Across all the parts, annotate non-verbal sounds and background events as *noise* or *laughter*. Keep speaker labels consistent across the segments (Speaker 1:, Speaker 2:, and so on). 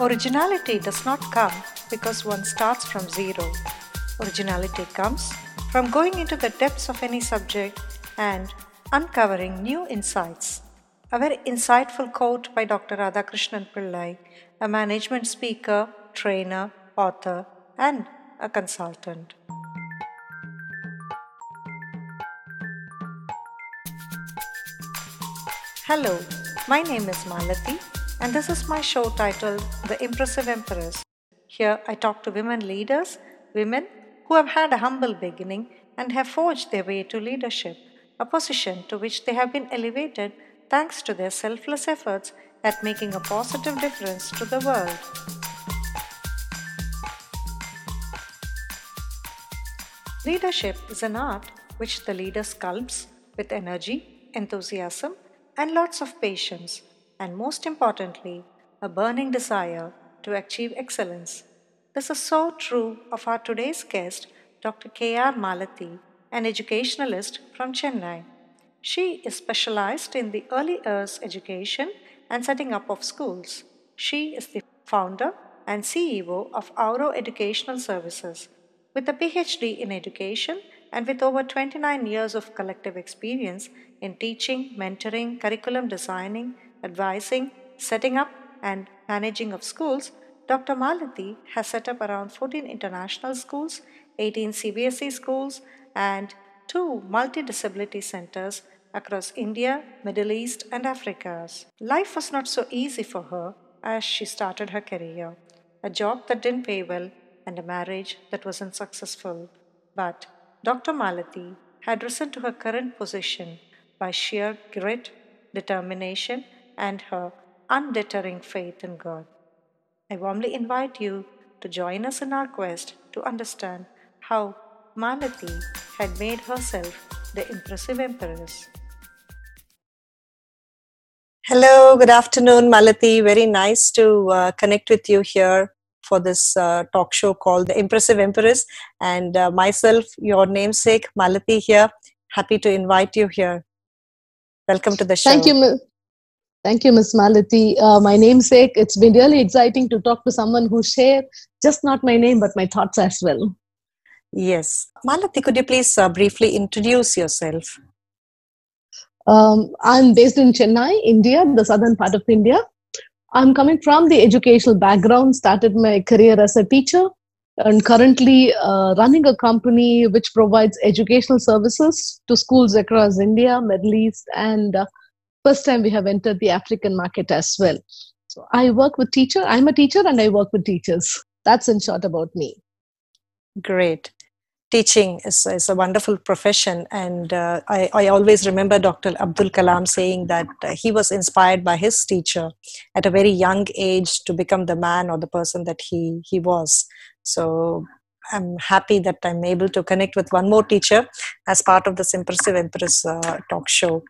Speaker 1: Originality does not come because one starts from zero. Originality comes from going into the depths of any subject and uncovering new insights. A very insightful quote by Dr. Radhakrishnan Pillai, a management speaker, trainer, author, and a consultant. Hello, my name is Malati, and this is my show titled The Impressive Empress. Here I talk to women leaders, women who have had a humble beginning and have forged their way to leadership, a position to which they have been elevated thanks to their selfless efforts at making a positive difference to the world. Leadership is an art which the leader sculpts with energy, enthusiasm, and lots of patience, and most importantly, a burning desire to achieve excellence. This is so true of our today's guest, Dr. K.R. Malathi, an educationalist from Chennai. She is specialized in the early years education and setting up of schools. She is the founder and CEO of Auuro Educational Services with a PhD in education and with over 29 years of collective experience in teaching, mentoring, curriculum designing, advising, setting up, and managing of schools, Dr. Malathi has set up around 14 international schools, 18 CBSE schools, and two multi disability centers across India, Middle East, and Africa. Life was not so easy for her as she started her career. A job that didn't pay well and a marriage that wasn't successful. But Dr. Malathi had risen to her current position by sheer grit, determination, and her undeterring faith in God. I warmly invite you to join us in our quest to understand how Malati had made herself the impressive empress. Hello, good afternoon, Malati. Very nice to uh, connect with you here for this uh, talk show called The Impressive Empress. And uh, myself, your namesake, Malati, here. Happy to invite you here. Welcome to the show.
Speaker 2: Thank you. Thank you, Ms. Malati. Uh, my namesake, it's been really exciting to talk to someone who share just not my name, but my thoughts as well.
Speaker 1: Yes. Malati, could you please uh, briefly introduce yourself?
Speaker 2: Um, I'm based in Chennai, India, the southern part of India. I'm coming from the educational background, started my career as a teacher, and currently uh, running a company which provides educational services to schools across India, Middle East, and uh, first time we have entered the African market as well. So I work with teacher. I'm a teacher and I work with teachers. That's in short about me.
Speaker 1: Great teaching is, is a wonderful profession. And uh, I, I always remember Dr. Abdul Kalam saying that uh, he was inspired by his teacher at a very young age to become the man or the person that he, he was. So I'm happy that I'm able to connect with one more teacher as part of this Impressive Empress uh, talk show.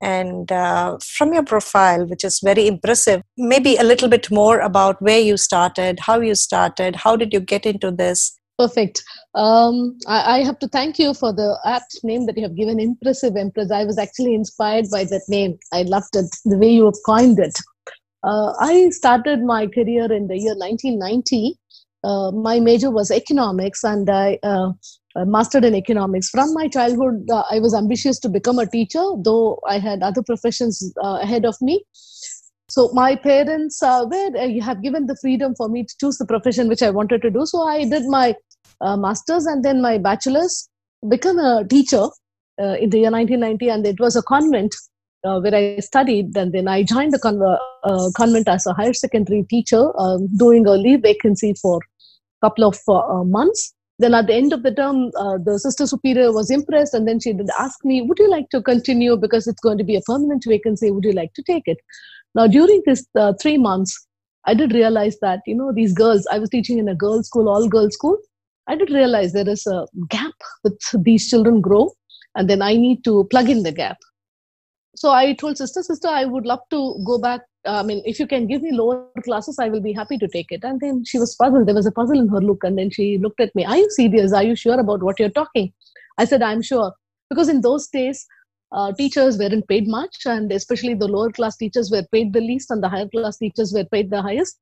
Speaker 1: And uh, from your profile, which is very impressive, maybe a little bit more about where you started, how you started, how did you get into this,
Speaker 2: Perfect. Um, I, I, have to thank you for the apt name that you have given, Impressive Empress. I was actually inspired by that name. I loved it, the way you have coined it. Uh, I started my career in the year 1990. Uh, my major was economics, and I uh, mastered in economics. From my childhood, uh, I was ambitious to become a teacher, though I had other professions uh, ahead of me. So my parents uh, were uh, have given the freedom for me to choose the profession which I wanted to do. So I did my masters and then my bachelor's become a teacher in the year 1990 and it was a convent uh, where i studied and then i joined the con- uh, convent as a higher secondary teacher um, doing a leave vacancy for a couple of uh, months then at the end of the term the sister superior was impressed and then she did ask me would you like to continue because it's going to be a permanent vacancy would you like to take it now during this three months I did realize that, you know, these girls, I was teaching in a girls' school, all girls' school. I did realize there is a gap with these children grow, and then I need to plug in the gap. So I told sister, sister, I would love to go back. I mean, if you can give me lower classes, I will be happy to take it. And then she was puzzled. There was a puzzle in her look, and then she looked at me. Are you serious? Are you sure about what you're talking? I said, I'm sure, because in those days, uh, teachers weren't paid much, and especially the lower class teachers were paid the least, and the higher class teachers were paid the highest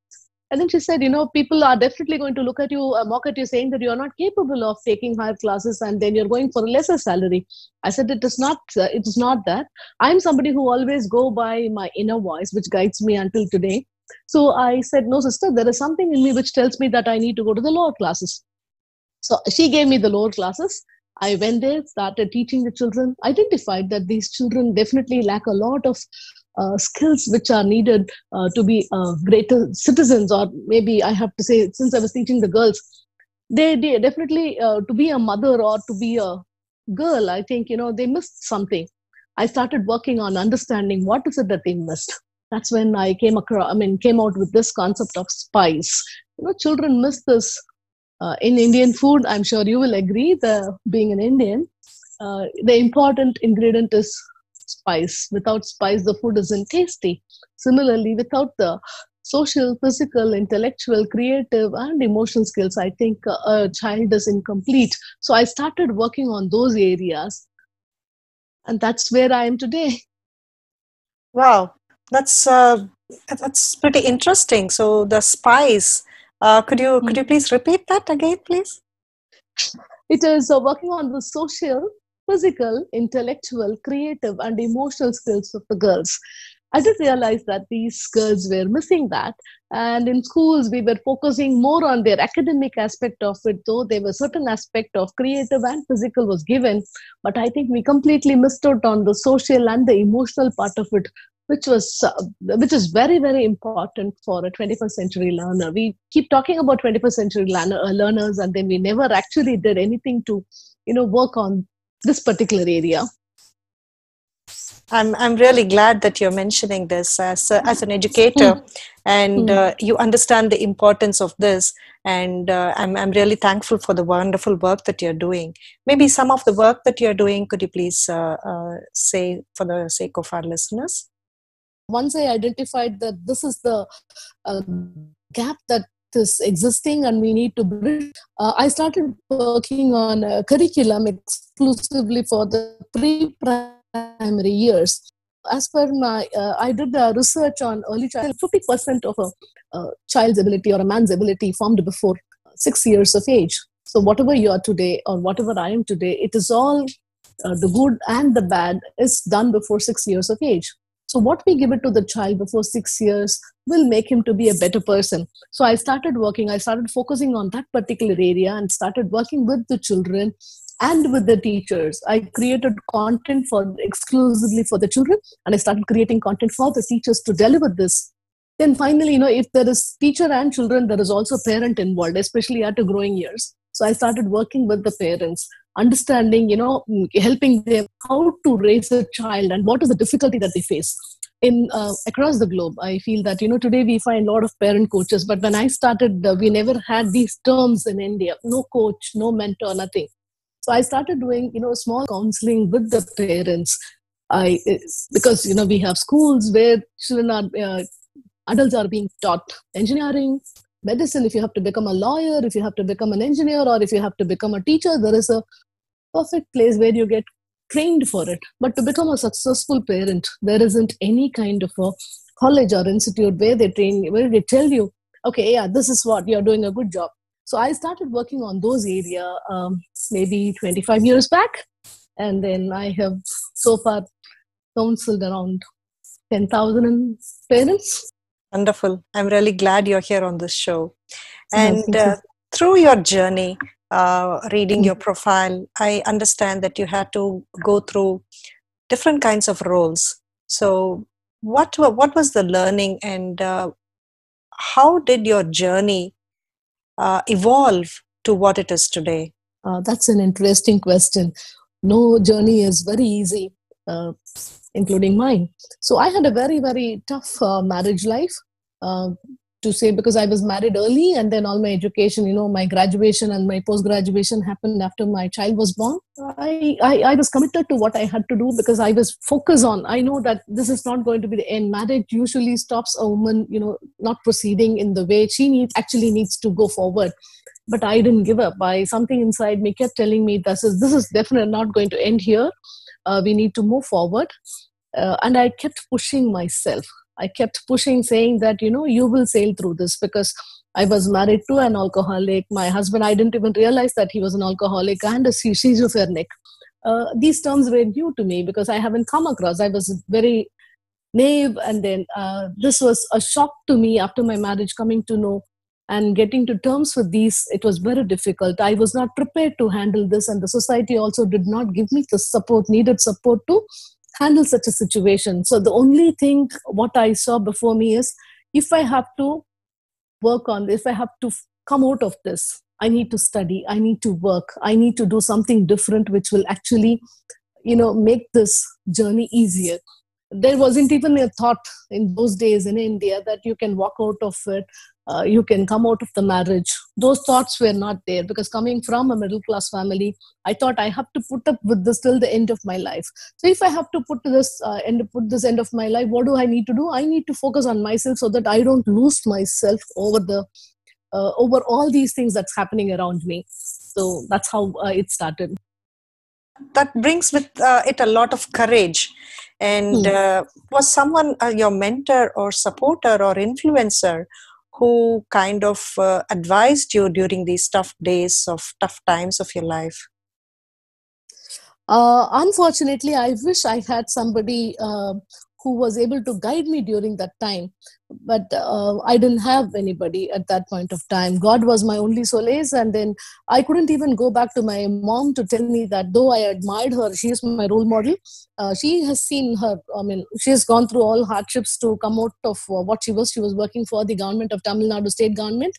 Speaker 2: And then she said, you know, people are definitely going to look at you, uh, mock at you, saying that you are not capable of taking higher classes, and then you're going for a lesser salary. I said, it is not. Uh, it is not that. I'm somebody who always go by my inner voice, which guides me until today. So I said, no, sister, there is something in me which tells me that I need to go to the lower classes. So she gave me the lower classes. I went there, started teaching the children, identified that these children definitely lack a lot of uh, skills which are needed uh, to be uh, greater citizens, or maybe I have to say, since I was teaching the girls, they, they definitely uh, to be a mother or to be a girl, I think you know they missed something. I started working on understanding what is it that they missed. That's when I came across, I mean, came out with this concept of spice. You know, children miss this uh, in Indian food. I'm sure you will agree. The being an Indian, uh, the important ingredient is spice. Without spice, the food isn't tasty. Similarly, without the social, physical, intellectual, creative, and emotional skills, I think uh, a child is incomplete. So I started working on those areas, and that's where I am today.
Speaker 1: Wow, that's uh, that's pretty interesting. So the spice. Uh, could you could you please repeat that again, please?
Speaker 2: It is uh, working on the social, physical, intellectual, creative, and emotional skills of the girls. I just realized that these girls were missing that. And in schools, we were focusing more on their academic aspect of it, though there was certain aspect of creative and physical was given. But I think we completely missed out on the social and the emotional part of it, which was uh, which is very very important for a 21st century learner. We keep talking about 21st century learner, learners, and then we never actually did anything to, you know, work on this particular area.
Speaker 1: I'm I'm really glad that you're mentioning this as a, as an educator, mm. and mm. Uh, you understand the importance of this. And uh, I'm I'm really thankful for the wonderful work that you're doing. Maybe some of the work that you're doing, could you please uh, uh say for the sake of our listeners?
Speaker 2: Once I identified that this is the uh, gap that is existing and we need to bridge. Uh, I started working on a curriculum exclusively for the pre-primary years. As per my, uh, I did the research on early child. 50% of a, a child's ability or a man's ability formed before six years of age. So whatever you are today or whatever I am today, it is all uh, the good and the bad is done before six years of age. So what we give it to the child before six years will make him to be a better person. So I started working, I started focusing on that particular area and started working with the children and with the teachers. I created content for exclusively for the children and I started creating content for the teachers to deliver this. Then finally, you know, if there is teacher and children, there is also parent involved, especially at a growing years. So I started working with the parents, understanding, you know, helping them how to raise a child and what is the difficulty that they face in uh, across the globe. I feel that you know today we find a lot of parent coaches but when i started uh, we never had these terms in india. No coach no mentor nothing. So i started doing you know small counseling with the parents. I because you know we have schools where children are uh, adults are being taught engineering medicine if you have to become a lawyer if you have to become an engineer or if you have to become a teacher there is a perfect place where you get trained for it. But to become a successful parent, there isn't any kind of a college or institute where they train where they tell you, okay, yeah, this is what you're doing a good job. So I started working on those area um, maybe 25 years back, and then I have so far counseled around 10,000 parents.
Speaker 1: Wonderful. I'm really glad you're here on this show. And uh, through your journey, uh, reading your profile, I understand that you had to go through different kinds of roles. So, what what was the learning, and uh, how did your journey uh, evolve to what it is today?
Speaker 2: Uh, that's an interesting question. No journey is very easy, uh, including mine. So, I had a very very tough uh, marriage life to say because I was married early and then all my education, you know, my graduation and my post graduation happened after my child was born. I, I, I was committed to what I had to do because I was focused on. I know that this is not going to be the end. Marriage usually stops a woman, you know, not proceeding in the way she needs actually needs to go forward. But I didn't give up. I something inside me kept telling me this is this is definitely not going to end here. Uh, we need to move forward. Uh, and I kept pushing myself I kept pushing, saying that, you know, you will sail through this because I was married to an alcoholic. My husband, I didn't even realize that he was an alcoholic and a schizophrenic. Uh, these terms were new to me because I haven't come across. I was very naive, and then uh, this was a shock to me after my marriage, coming to know and getting to terms with these. It was very difficult. I was not prepared to handle this, and the society also did not give me the support, needed support to handle such a situation. So the only thing what I saw before me is if I have to work on if I have to come out of this, I need to study, I need to work, I need to do something different which will actually, you know, make this journey easier. There wasn't even a thought in those days in India that you can walk out of it uh, you can come out of the marriage. Those thoughts were not there because coming from a middle class family i thought i have to put up with this till the end of my life. So if i have to put this uh, end put this end of my life what do i need to do? I need to focus on myself so that i don't lose myself over the uh, over all these things that's happening around me. So that's how uh, it started.
Speaker 1: That brings with uh, it a lot of courage. And hmm. uh, was someone uh, your mentor or supporter or influencer who kind of uh, advised you during these tough days of tough times of your life?
Speaker 2: Uh, unfortunately, I wish I had somebody uh, who was able to guide me during that time but uh, i didn't have anybody at that point of time. God was my only solace. And then i couldn't even go back to my mom to tell me that though i admired her she is my role model. Uh, she has seen her i mean she has gone through all hardships to come out of uh, what she was. She was working for the government of tamil nadu state government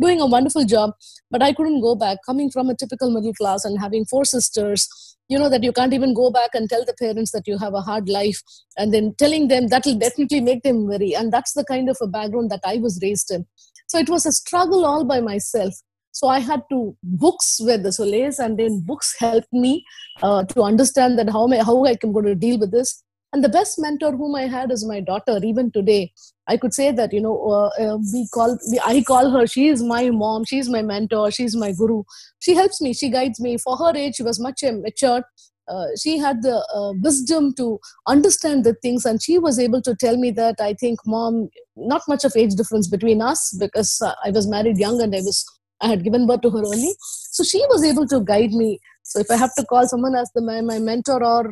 Speaker 2: doing a wonderful job. But i couldn't go back. Coming from a typical middle class and having four sisters you know that you can't even go back and tell the parents that you have a hard life. And then telling them that will definitely make them worry. And that's the kind of a background that i was raised in. So it was a struggle all by myself. So i had to books were the solace and then books helped me uh, to understand that how, how i can go to deal with this. And the best mentor whom i had is my daughter. Even today i could say that you know uh, uh, we call we, i call her she is my mom she's my mentor she's my guru. She helps me she guides me. For her age she was much mature uh, she had the uh, wisdom to understand the things and she was able to tell me that i think mom not much of age difference between us because uh, i was married young and i was i had given birth to her only so she was able to guide me so if i have to call someone as the, my, my mentor or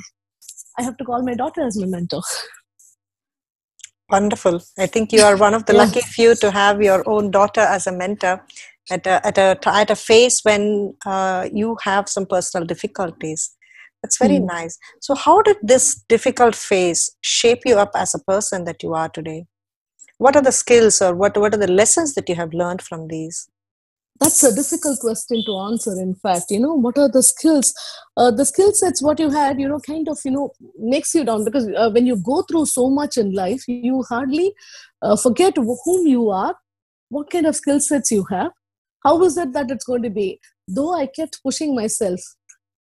Speaker 2: I have to call my daughter as my mentor.
Speaker 1: Wonderful. I think you are one of the yeah. lucky few to have your own daughter as a mentor at a, at a, at a phase when uh, you have some personal difficulties. That's very mm. nice. So, how did this difficult phase shape you up as a person that you are today? What are the skills or what, what are the lessons that you have learned from these?
Speaker 2: that's a difficult question to answer in fact you know what are the skills uh, the skill sets what you had you know kind of you know makes you down because uh, when you go through so much in life you hardly uh, forget whom you are what kind of skill sets you have how is it that it's going to be though i kept pushing myself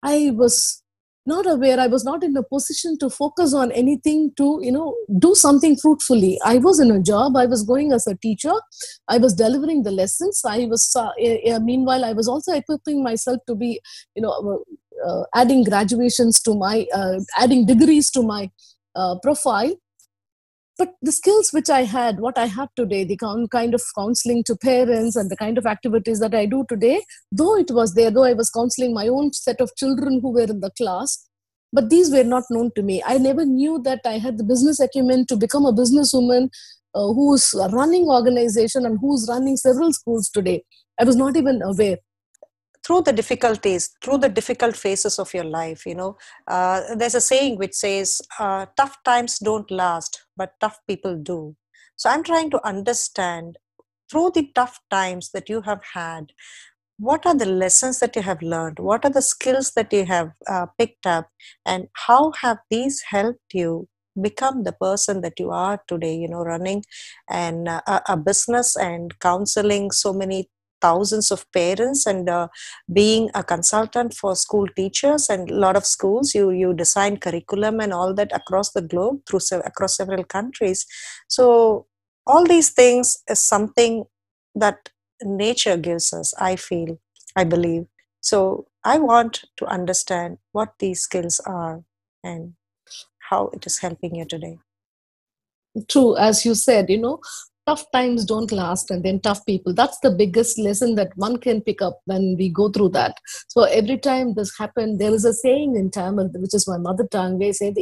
Speaker 2: i was not aware i was not in a position to focus on anything to you know do something fruitfully. I was in a job i was going as a teacher i was delivering the lessons i was uh, uh, meanwhile i was also equipping myself to be you know uh, uh adding graduations to my uh, adding degrees to my uh, profile but the skills which i had what i have today the kind of counseling to parents and the kind of activities that i do today though it was there though i was counseling my own set of children who were in the class but these were not known to me. I never knew that i had the business acumen to become a businesswoman uh, who's running organization and who's running several schools today. I was not even aware
Speaker 1: through the difficulties through the difficult phases of your life you know. Uh, there's a saying which says uh, tough times don't last but tough people do. So i'm trying to understand through the tough times that you have had what are the lessons that you have learned? What are the skills that you have uh, picked up? And how have these helped you become the person that you are today you know running and uh, a business and counseling so many thousands of parents and uh, being a consultant for school teachers and a lot of schools you you design curriculum and all that across the globe through across several countries. So all these things is something that nature gives us i feel i believe. So i want to understand what these skills are and how it is helping you today.
Speaker 2: True as you said you know tough times don't last and then tough people. That's the biggest lesson that one can pick up when we go through that. So every time this happened there is a saying in tamil which is my mother tongue they say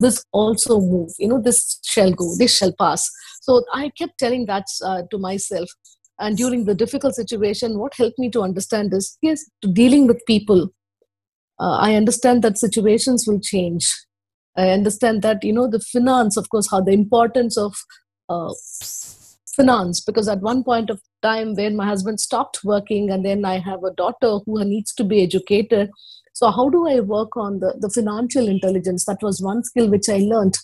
Speaker 2: this also move you know this shall go this shall pass. So i kept telling that uh, to myself. And during the difficult situation what helped me to understand is yes dealing with people uh, i understand that situations will change. I understand that you know the finance, of course, how the importance of uh, finance because at one point of time when my husband stopped working and then i have a daughter who needs to be educated. So how do i work on the, the financial intelligence? That was one skill which i learned.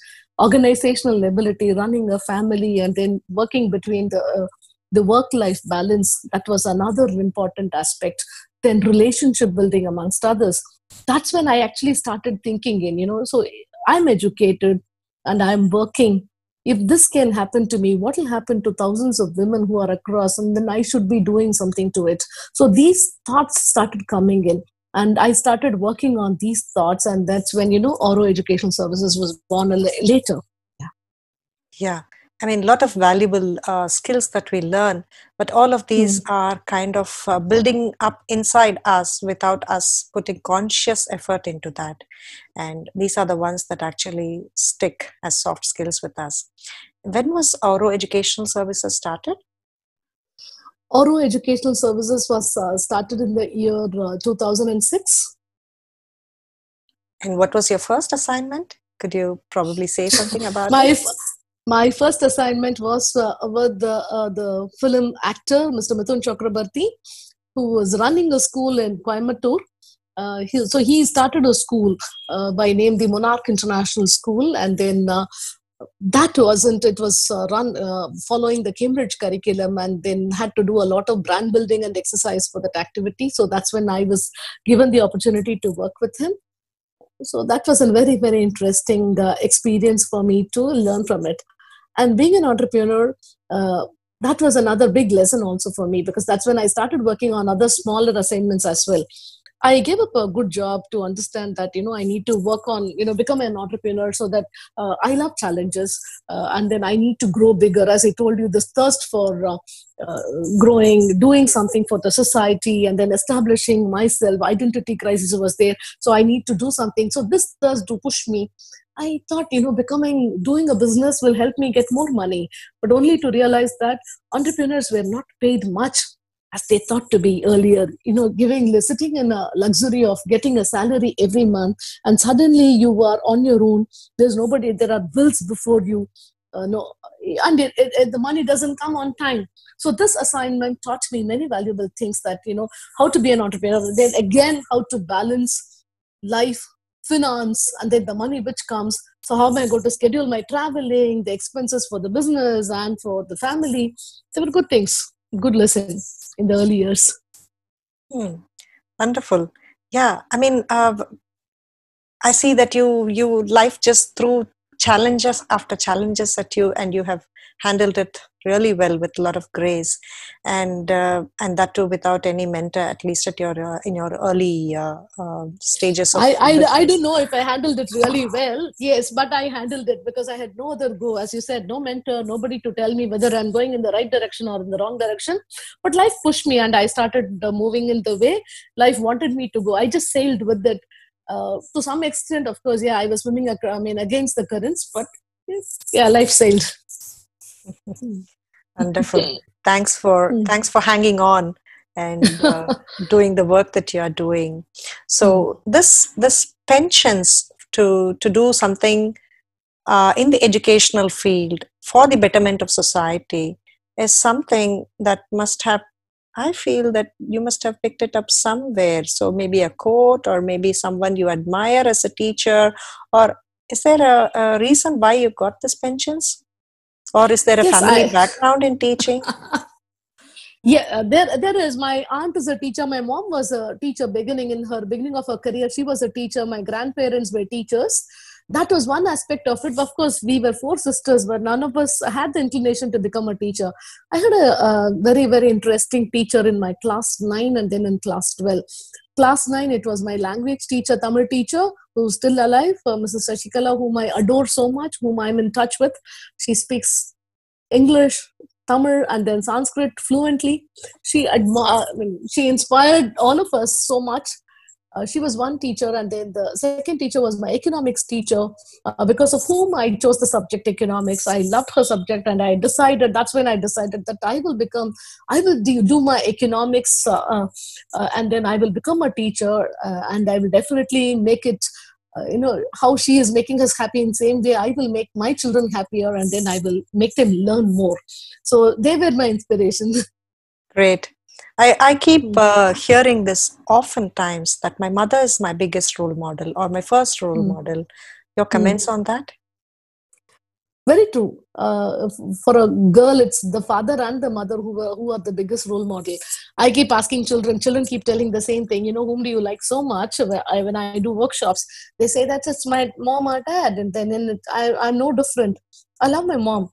Speaker 2: Organizational ability running a family and then working between the uh, the work life balance that was another important aspect. Then relationship building amongst others. That's when i actually started thinking in you know so i'm educated and i'm working if this can happen to me what will happen to thousands of women who are across and then i should be doing something to it? So these thoughts started coming in and i started working on these thoughts and that's when you know auuro educational services was born later.
Speaker 1: Yeah. Yeah I mean, a lot of valuable uh, skills that we learn, but all of these mm. are kind of uh, building up inside us without us putting conscious effort into that. And these are the ones that actually stick as soft skills with us. When was Auuro Educational Services started?
Speaker 2: Auuro Educational Services was uh, started in the year uh, 2006.
Speaker 1: And what was your first assignment? Could you probably say something about
Speaker 2: my
Speaker 1: it?
Speaker 2: My first assignment was uh, with the, uh, the film actor mr mithun chakrabarti who was running a school in coimbatore. Uh, he, so he started a school uh, by name the monarch international school and then uh, that wasn't it was uh, run following the cambridge curriculum and then had to do a lot of brand building and exercise for that activity. So that's when i was given the opportunity to work with him. So that was a very very interesting uh, experience for me to learn from it and being an entrepreneur uh, that was another big lesson also for me because that's when i started working on other smaller assignments as well. I gave up a good job to understand that you know i need to work on you know become an entrepreneur so that uh, i love challenges uh, and then i need to grow bigger. As i told you this thirst for uh, uh growing doing something for the society and then establishing myself identity crisis was there. So i need to do something. So this thirst to push me I thought, you know, becoming, doing a business will help me get more money, but only to realize that entrepreneurs were not paid much as they thought to be earlier. You know, giving, sitting in a luxury of getting a salary every month, and suddenly you are on your own. There's nobody, there are bills before you. Uh, no, and it, it, it, the money doesn't come on time. So this assignment taught me many valuable things that, you know, how to be an entrepreneur. Then again, how to balance life finance and then the money which comes. So how am i going to schedule my traveling the expenses for the business and for the family? They were good things good lessons in the early years.
Speaker 1: Hmm. wonderful. Yeah i mean uh, i see that you you life just threw challenges after challenges at you and you have handled it really well with a lot of grace. And uh, and that too without any mentor at least at your uh, in your early uh, uh stages
Speaker 2: I, I, I don't know if i handled it really well. Yes but i handled it because i had no other go. As you said no mentor nobody to tell me whether i'm going in the right direction or in the wrong direction. But life pushed me and i started uh, moving in the way life wanted me to go. I just sailed with it. Uh, to some extent of course yeah i was swimming i mean against the currents but yeah life sailed *laughs*
Speaker 1: Wonderful. thanks for mm. thanks for hanging on and *laughs* uh, doing the work that you are doing. So mm. this this pensions to to do something uh, in the educational field for the betterment of society is something that must have I feel that you must have picked it up somewhere. So maybe a quote, or maybe someone you admire as a teacher, or is there a, a reason why you got this pensions? Or is there a yes, family I... *laughs* background in teaching?
Speaker 2: Yeah uh, there there is. My aunt is a teacher. My mom was a teacher beginning in her beginning of her career. She was a teacher. My grandparents were teachers. That was one aspect of it. Of course we were four sisters but none of us had the inclination to become a teacher. I had a, a very very interesting teacher in my class 9 and then in class 12 class 9 it was my language teacher tamil teacher who's still alive uh, mrs shashikala whom i adore so much whom i'm in touch with. She speaks english tamil and then sanskrit fluently. She admi- I mean, she inspired all of us so much. Uh, she was one teacher and then the second teacher was my economics teacher uh, because of whom i chose the subject economics. I loved her subject and i decided that's when i decided that i will become i will do, my economics uh, uh, uh and then i will become a teacher uh, and i will definitely make it you know how she is making us happy in same way i will make my children happier and then i will make them learn more so they were my inspiration *laughs*
Speaker 1: great I, I keep hmm. uh, hearing this oftentimes that my mother is my biggest role model or my first role mm. model. Your hmm. comments mm. on that?
Speaker 2: Very true. Uh, for a girl, it's the father and the mother who are, who are the biggest role model. I keep asking children, children keep telling the same thing, you know, whom do you like so much? When I do workshops, they say that's just my mom or dad. And then I, I'm no different. I love my mom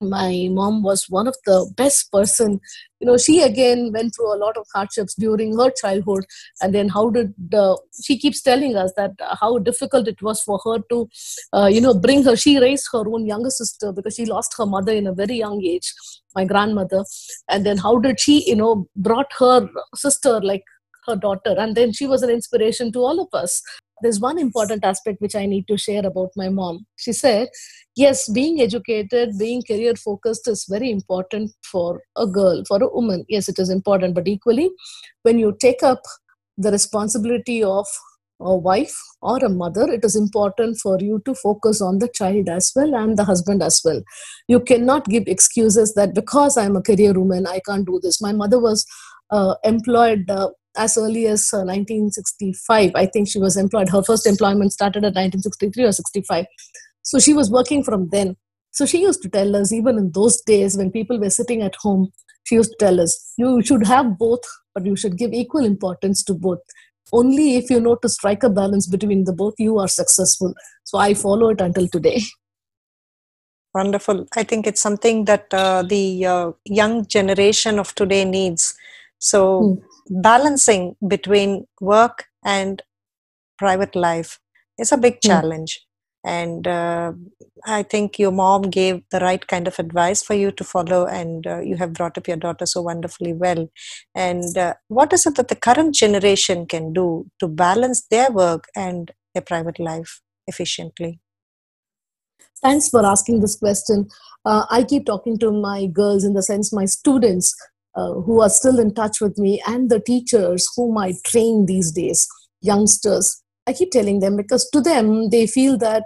Speaker 2: my mom was one of the best person. You know she again went through a lot of hardships during her childhood. And then how did uh, she keeps telling us that how difficult it was for her to uh, you know bring her she raised her own younger sister because she lost her mother in a very young age my grandmother. And then how did she you know brought her sister like her daughter. And then she was an inspiration to all of us there's one important aspect which I need to share about my mom. She said, Yes, being educated, being career focused is very important for a girl, for a woman. Yes, it is important, but equally, when you take up the responsibility of a wife or a mother, it is important for you to focus on the child as well and the husband as well. You cannot give excuses that because I'm a career woman, I can't do this. My mother was uh, employed uh, as early as uh, 1965. I think she was employed. Her first employment started at 1963 or 65. So she was working from then. So she used to tell us, even in those days when people were sitting at home, she used to tell us, you should have both, but you should give equal importance to both. Only if you know to strike a balance between the both, you are successful. So I follow it until today.
Speaker 1: Wonderful. I think it's something that uh, the uh, young generation of today needs. So, hmm balancing between work and private life is a big hmm. challenge. And uh, I think your mom gave the right kind of advice for you to follow, and uh, you have brought up your daughter so wonderfully well. And uh, what is it that the current generation can do to balance their work and their private life efficiently?
Speaker 2: Thanks for asking this question. Uh, I keep talking to my girls in the sense my students uh, who are still in touch with me and the teachers whom I train these days, youngsters. I keep telling them because to them, they feel that,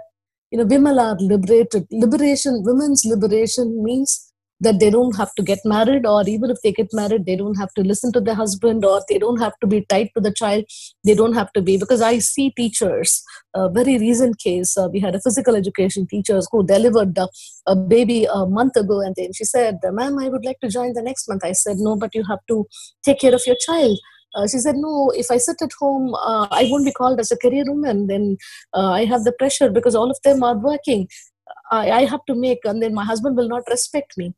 Speaker 2: you know, women are liberated. Liberation, women's liberation means that they don't have to get married or even if they get married they don't have to listen to their husband or they don't have to be tied to the child they don't have to be because i see teachers a very recent case uh, we had a physical education teachers who delivered uh, a baby a month ago and then she said ma'am i would like to join the next month i said no but you have to take care of your child uh, she said, No, if I sit at home, uh, I won't be called as a career woman. Then uh, I have the pressure because all of them are working. I, I, have to make, and then my husband will not respect me.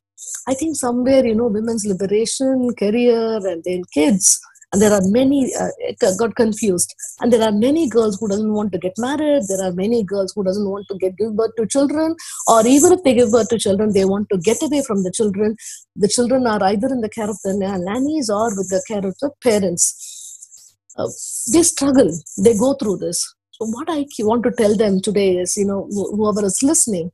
Speaker 2: I think somewhere, you know, women's liberation, career, and then kids. And there are many, uh, got confused. And there are many girls who doesn't want to get married. There are many girls who doesn't want to get give birth to children. Or even if they give birth to children, they want to get away from the children. The children are either in the care of the nannies or with the care of the parents. Uh, they struggle. They go through this. So what I want to tell them today is, you know, whoever is listening,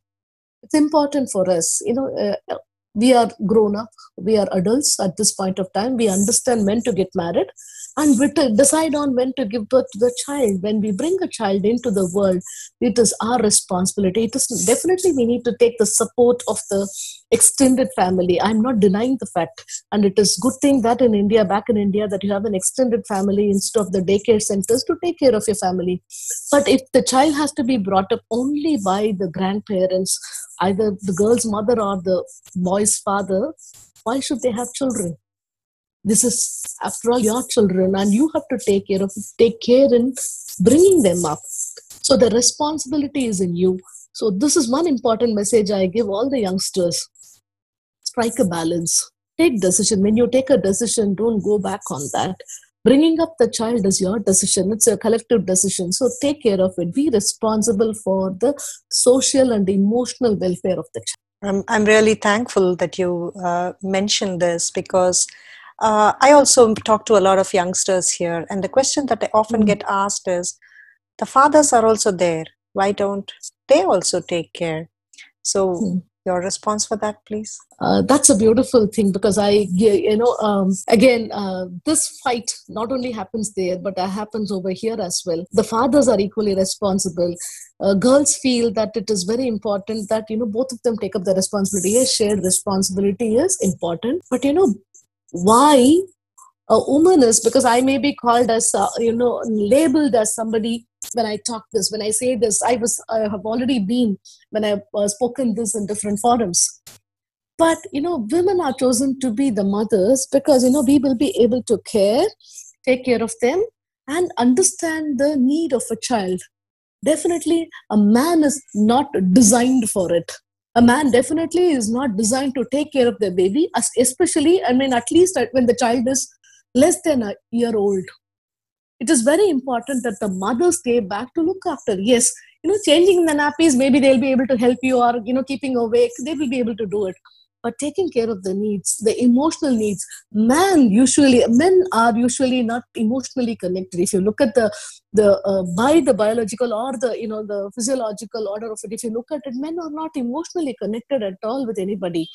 Speaker 2: it's important for us you know uh, we are grown up. We are adults at this point of time. We understand when to get married and we decide on when to give birth to the child. When we bring a child into the world it is our responsibility. It is definitely we need to take the support of the extended family. I'm not denying the fact. And it is good thing that in india back in india that you have an extended family instead of the daycare centers to take care of your family. But if the child has to be brought up only by the grandparents either the girl's mother or the boy's father why should they have children this is after all your children and you have to take care of it. take care in bringing them up. So the responsibility is in you. So this is one important message i give all the youngsters. Strike a balance. Take decision. When you take a decision don't go back on that. Bringing up the child is your decision. It's a collective decision. So take care of it. Be responsible for the social and emotional welfare of the child.
Speaker 1: I'm, I'm really thankful that you uh, mentioned this because uh, I also talk to a lot of youngsters here, and the question that I often
Speaker 2: Mm.
Speaker 1: get asked is the fathers are also there. Why don't they also take care? So,
Speaker 2: Mm.
Speaker 1: your response for that, please?
Speaker 2: uh, that's a beautiful thing because I, you know, um, again, uh, this fight not only happens there, but it happens over here as well. The fathers are equally responsible. Uh, girls feel that it is very important that, you know, both of them take up the responsibility. Yes, shared responsibility is important, but, you know, why a woman is because I may be called as, uh, you know, labeled as somebody when I talk this, when I say this, I was, I have already been when I've uh, spoken this in different forums. But you know women are chosen to be the mothers because you know we will be able to care take care of them and understand the need of a child. Definitely a man is not designed for it a man definitely is not designed to take care of their baby especially i mean at least when the child is less than a year old. It is very important that the mother stay back to look after. Yes you know changing the nappies maybe they'll be able to help you or you know keeping awake they will be able to do it. But taking care of the needs the emotional needs man usually men are usually not emotionally connected. If you look at the the uh, by the biological or the you know the physiological order of it if you look at it men are not emotionally connected at all with anybody.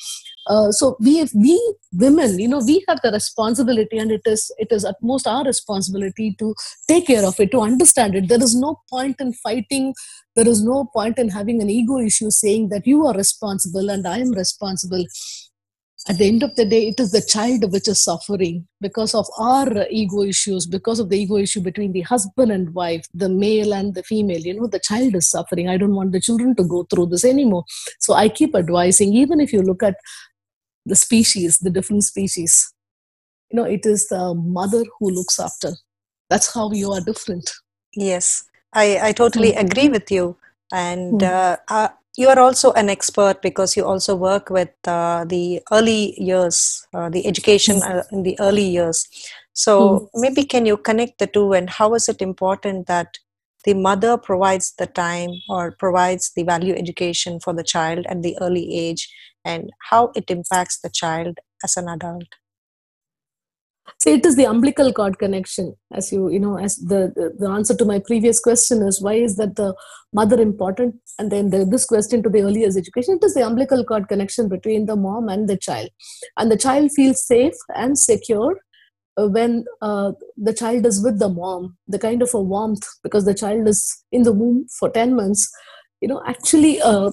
Speaker 2: Uh, so we we women you know we have the responsibility and it is it is at most our responsibility to take care of it to understand it. There is no point in fighting there is no point in having an ego issue saying that you are responsible and i am responsible at the end of the day it is the child which is suffering because of our ego issues because of the ego issue between the husband and wife the male and the female you know the child is suffering i don't want the children to go through this anymore so i keep advising even if you look at the species the different species you know it is the mother who looks after that's how you are different
Speaker 1: Yes, I, I totally
Speaker 2: Mm.
Speaker 1: agree with you. And
Speaker 2: Mm.
Speaker 1: uh, uh, you are also an expert because you also work with uh, the early years, uh, the education uh, in the early years. So maybe can you connect the two and how is it important that the mother provides the time or provides the value education for the child at the early age and how it impacts the child as an adult?
Speaker 2: See, it is the umbilical cord connection, as you you know, as the, the the answer to my previous question is why is that the mother important, and then the, this question to the early years education. It is the umbilical cord connection between the mom and the child, and the child feels safe and secure uh, when uh, the child is with the mom. The kind of a warmth because the child is in the womb for ten months. You know, actually. Uh,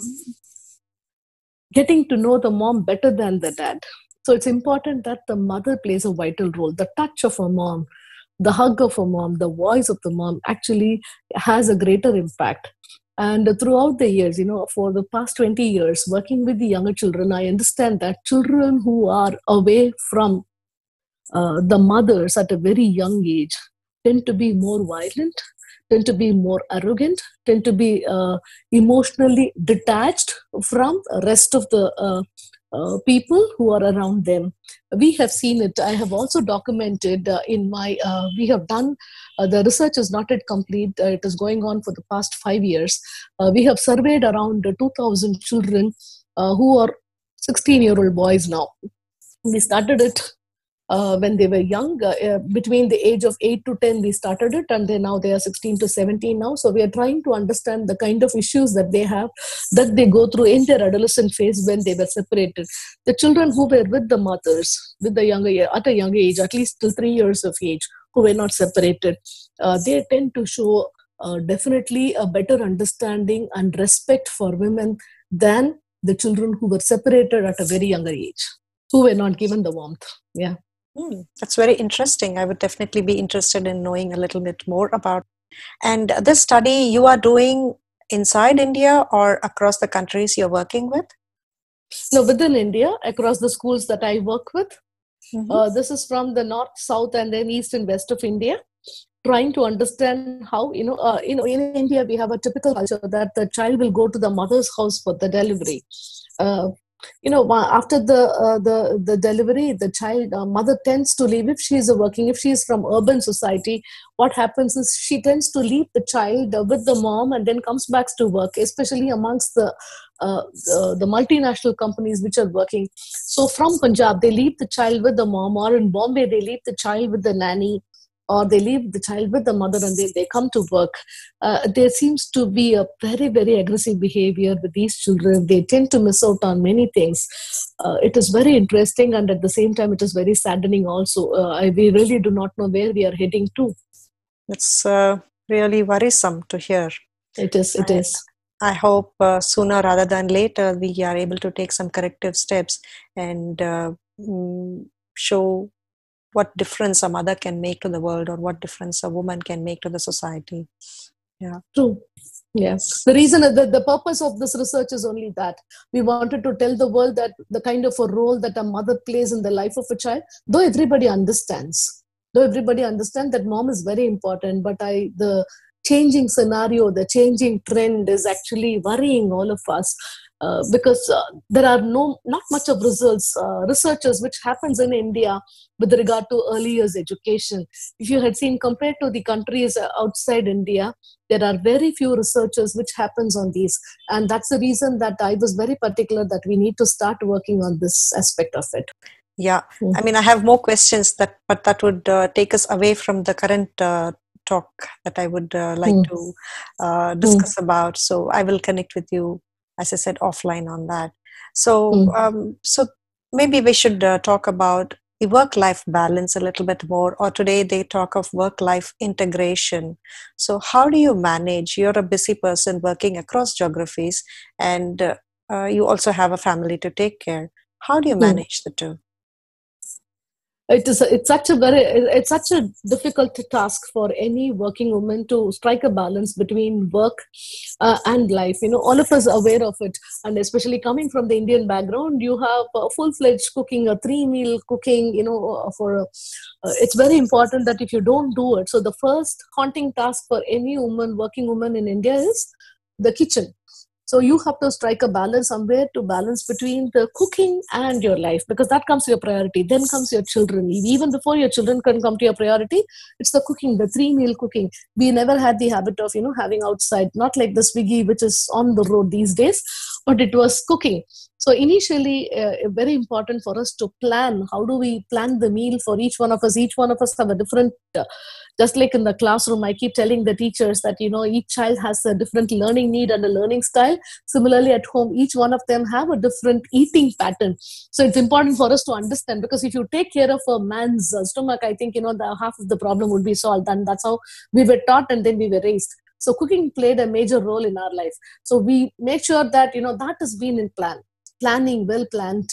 Speaker 2: getting to know the mom better than the dad so it's important that the mother plays a vital role. The touch of a mom, the hug of a mom, the voice of the mom actually has a greater impact. And throughout the years, you know, for the past 20 years, working with the younger children, I understand that children who are away from uh, the mothers at a very young age tend to be more violent, tend to be more arrogant, tend to be uh, emotionally detached from the rest of the uh, uh, people who are around them. We have seen it. I have also documented uh, in my, uh, we have done, uh, the research is not yet complete. Uh, it is going on for the past five years. Uh, we have surveyed around 2,000 children who are 16 year old boys now. We started it uh, when they were young, uh, between the age of 8 to 10, we started it, and they now they are 16 to 17 now. So we are trying to understand the kind of issues that they have, that they go through in their adolescent phase when they were separated. The children who were with the mothers, with the younger at a young age, at least till three years of age, who were not separated, uh, they tend to show uh, definitely a better understanding and respect for women than the children who were separated at a very younger age, who were not given the warmth. Yeah.
Speaker 1: Hmm, that's very interesting. I would definitely be interested in knowing a little bit more about. And this study you are doing inside India or across the countries you're working with?
Speaker 2: No, within India, across the schools that I work with.
Speaker 1: Mhm.
Speaker 2: Uh, this is from the north, south, and then east and west of India. Trying to understand how you know, uh, you know, in India we have a typical culture that the child will go to the mother's house for the delivery. Uh, you know after the uh, the the delivery the child uh, mother tends to leave if she is working if she is from urban society what happens is she tends to leave the child uh, with the mom and then comes back to work especially amongst the uh, the, the multinational companies which are working. So from punjab they leave the child with the mom or in bombay they leave the child with the nanny or they leave the child with the mother and they, they come to work. Uh, there seems to be a very, very aggressive behavior with these children. They tend to miss out on many things. Uh, it is very interesting and at the same time, it is very saddening also. Uh, we really do not know where we are heading to.
Speaker 1: It's uh, really worrisome to hear.
Speaker 2: It is, It is.
Speaker 1: I hope uh, sooner rather than later we are able to take some corrective steps and uh, mm, show what difference a mother can make to the world or what difference a woman can make to the society. Yeah.
Speaker 2: True. Yes. The reason that the purpose of this research is only that we wanted to tell the world that the kind of a role that a mother plays in the life of a child though everybody understands though everybody understands that mom is very important but i the changing scenario the changing trend is actually worrying all of us uh, because uh, there are no not much of results uh, researchers which happens in india with regard to early years education if you had seen compared to the countries outside india there are very few researchers which happens on these and that's the reason that i was very particular that we need to start working on this aspect of it
Speaker 1: yeah mm-hmm. i mean i have more questions that but that would uh, take us away from the current uh, talk that i would uh, like mm. to discuss mm. about so i will connect with you as I said, offline on that. So, mm. um, so maybe we should uh, talk about the work life balance a little bit more or today they talk of work life integration so how do you manage you're a busy person working across geographies and uh, uh, you also have a family to take care how do you hmm. manage mm. the two
Speaker 2: it is it's such a very it's such a difficult task for any working woman to strike a balance between work uh, and life. You know all of us are aware of it. And especially coming from the indian background you have full-fledged cooking a three meal cooking you know uh, for uh, it's very important that if you don't do it so the first haunting task for any woman working woman in india is the kitchen so you have to strike a balance somewhere to balance between the cooking and your life because that comes your priority. Then comes your children. Even before your children can come to your priority, it's the cooking, the three meal cooking. We never had the habit of, you know, having outside, not like the Swiggy, which is on the road these days, but it was cooking. So initially, uh, very important for us to plan. How do we plan the meal for each one of us? Each one of us have a different uh, just like in the classroom i keep telling the teachers that you know each child has a different learning need and a learning style. Similarly at home each one of them have a different eating pattern. So it's important for us to understand because if you take care of a man's uh, stomach i think you know the half of the problem would be solved. And that's how we were taught and then we were raised. So cooking played a major role in our life. So we make sure that you know that has been in plan planning well planned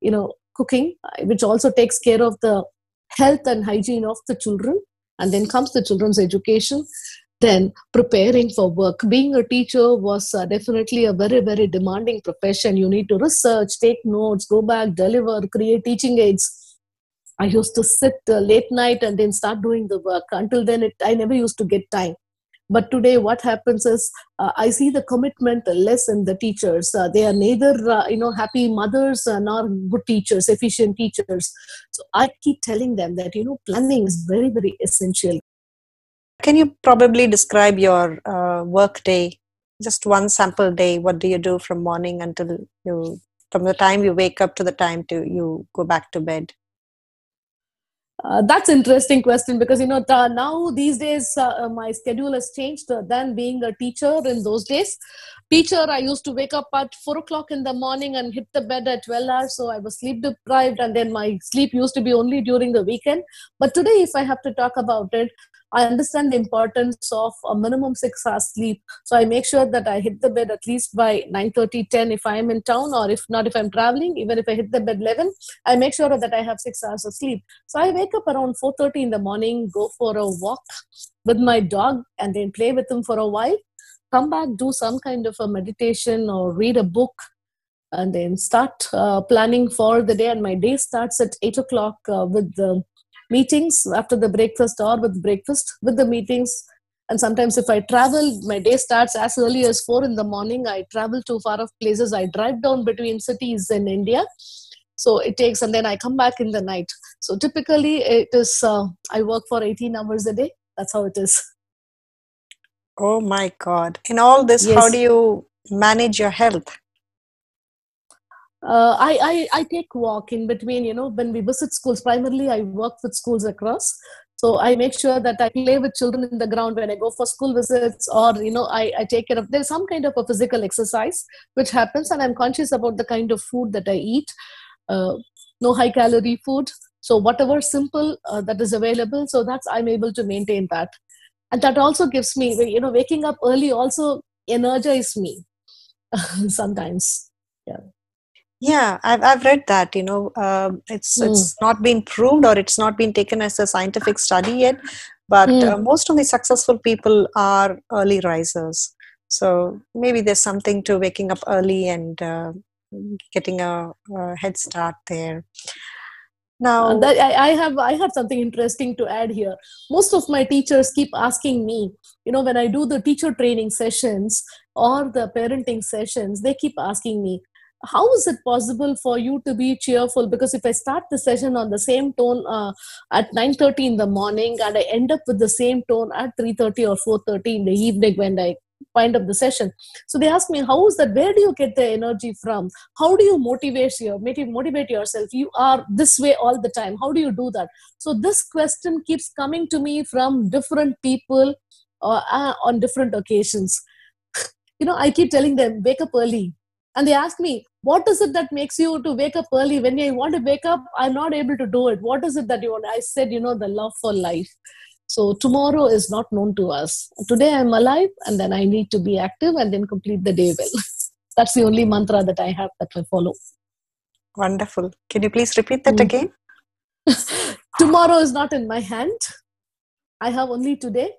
Speaker 2: you know cooking uh, which also takes care of the health and hygiene of the children and then comes the children's education then preparing for work. Being a teacher was uh, definitely a very very demanding profession. You need to research take notes go back deliver create teaching aids. I used to sit uh, late night and then start doing the work. Until then it, i never used to get time but today what happens is uh, i see the commitment less in the teachers. Uh, they are neither uh, you know happy mothers uh, nor good teachers efficient teachers. So i keep telling them that you know planning is very very essential.
Speaker 1: Can you probably describe your uh, work day? Just one sample day what do you do from morning until you from the time you wake up to the time to you go back to bed
Speaker 2: uh, that's interesting question because you know the, now these days uh, uh, my schedule has changed uh, than being a teacher in those days. Teacher i used to wake up at 4 o'clock in the morning and hit the bed at 12 hours so i was sleep deprived and then my sleep used to be only during the weekend. But today if i have to talk about it I understand the importance of a minimum six hours sleep. So I make sure that I hit the bed at least by 9 30, 10 if I'm in town, or if not, if I'm traveling, even if I hit the bed 11, I make sure that I have six hours of sleep. So I wake up around 4 30 in the morning, go for a walk with my dog, and then play with him for a while. Come back, do some kind of a meditation or read a book and then start uh, planning for the day and my day starts at 8 o'clock uh, with the meetings after the breakfast or with breakfast with the meetings. And sometimes if i travel my day starts as early as 4 in the morning. I travel to far off places. I drive down between cities in india. So it takes and then i come back in the night. So typically it is uh, i work for 18 hours a day. That's how it is.
Speaker 1: Oh my god. In all this yes. how do you manage your health
Speaker 2: uh, I, I I take walk in between. You know, when we visit schools, primarily I work with schools across. So I make sure that I play with children in the ground when I go for school visits, or you know, I, I take care of. There's some kind of a physical exercise which happens, and I'm conscious about the kind of food that I eat. Uh, no high calorie food. So whatever simple uh, that is available, so that's I'm able to maintain that, and that also gives me, you know, waking up early also energize me *laughs* sometimes. Yeah
Speaker 1: yeah i've, I've read that you know um, it's mm. it's not been proved or it's not been taken as a scientific study yet but mm. uh, most of the successful people are early risers so maybe there's something to waking up early and uh, getting a, a, head start there
Speaker 2: now uh, that, I, I have i have something interesting to add here most of my teachers keep asking me you know when i do the teacher training sessions or the parenting sessions they keep asking me how is it possible for you to be cheerful? Because if i start the session on the same tone uh, at 9.30 in the morning and i end up with the same tone at 3.30 or 4.30 in the evening when i wind up the session. So they ask me how is that? Where do you get the energy from? How do you motivate your motivate yourself? You are this way all the time. How do you do that? So this question keeps coming to me from different people uh, uh, on different occasions. You know i keep telling them wake up early. And they ask me what is it that makes you to wake up early? When you want to wake up i'm not able to do it. What is it that you want? I said you know the love for life. So tomorrow is not known to us. Today i'm alive and then i need to be active and then complete the day well. *laughs* That's the only mantra that i have that i follow.
Speaker 1: Wonderful. Can you please repeat that mm. again? *laughs*
Speaker 2: Tomorrow is not in my hand. I have only today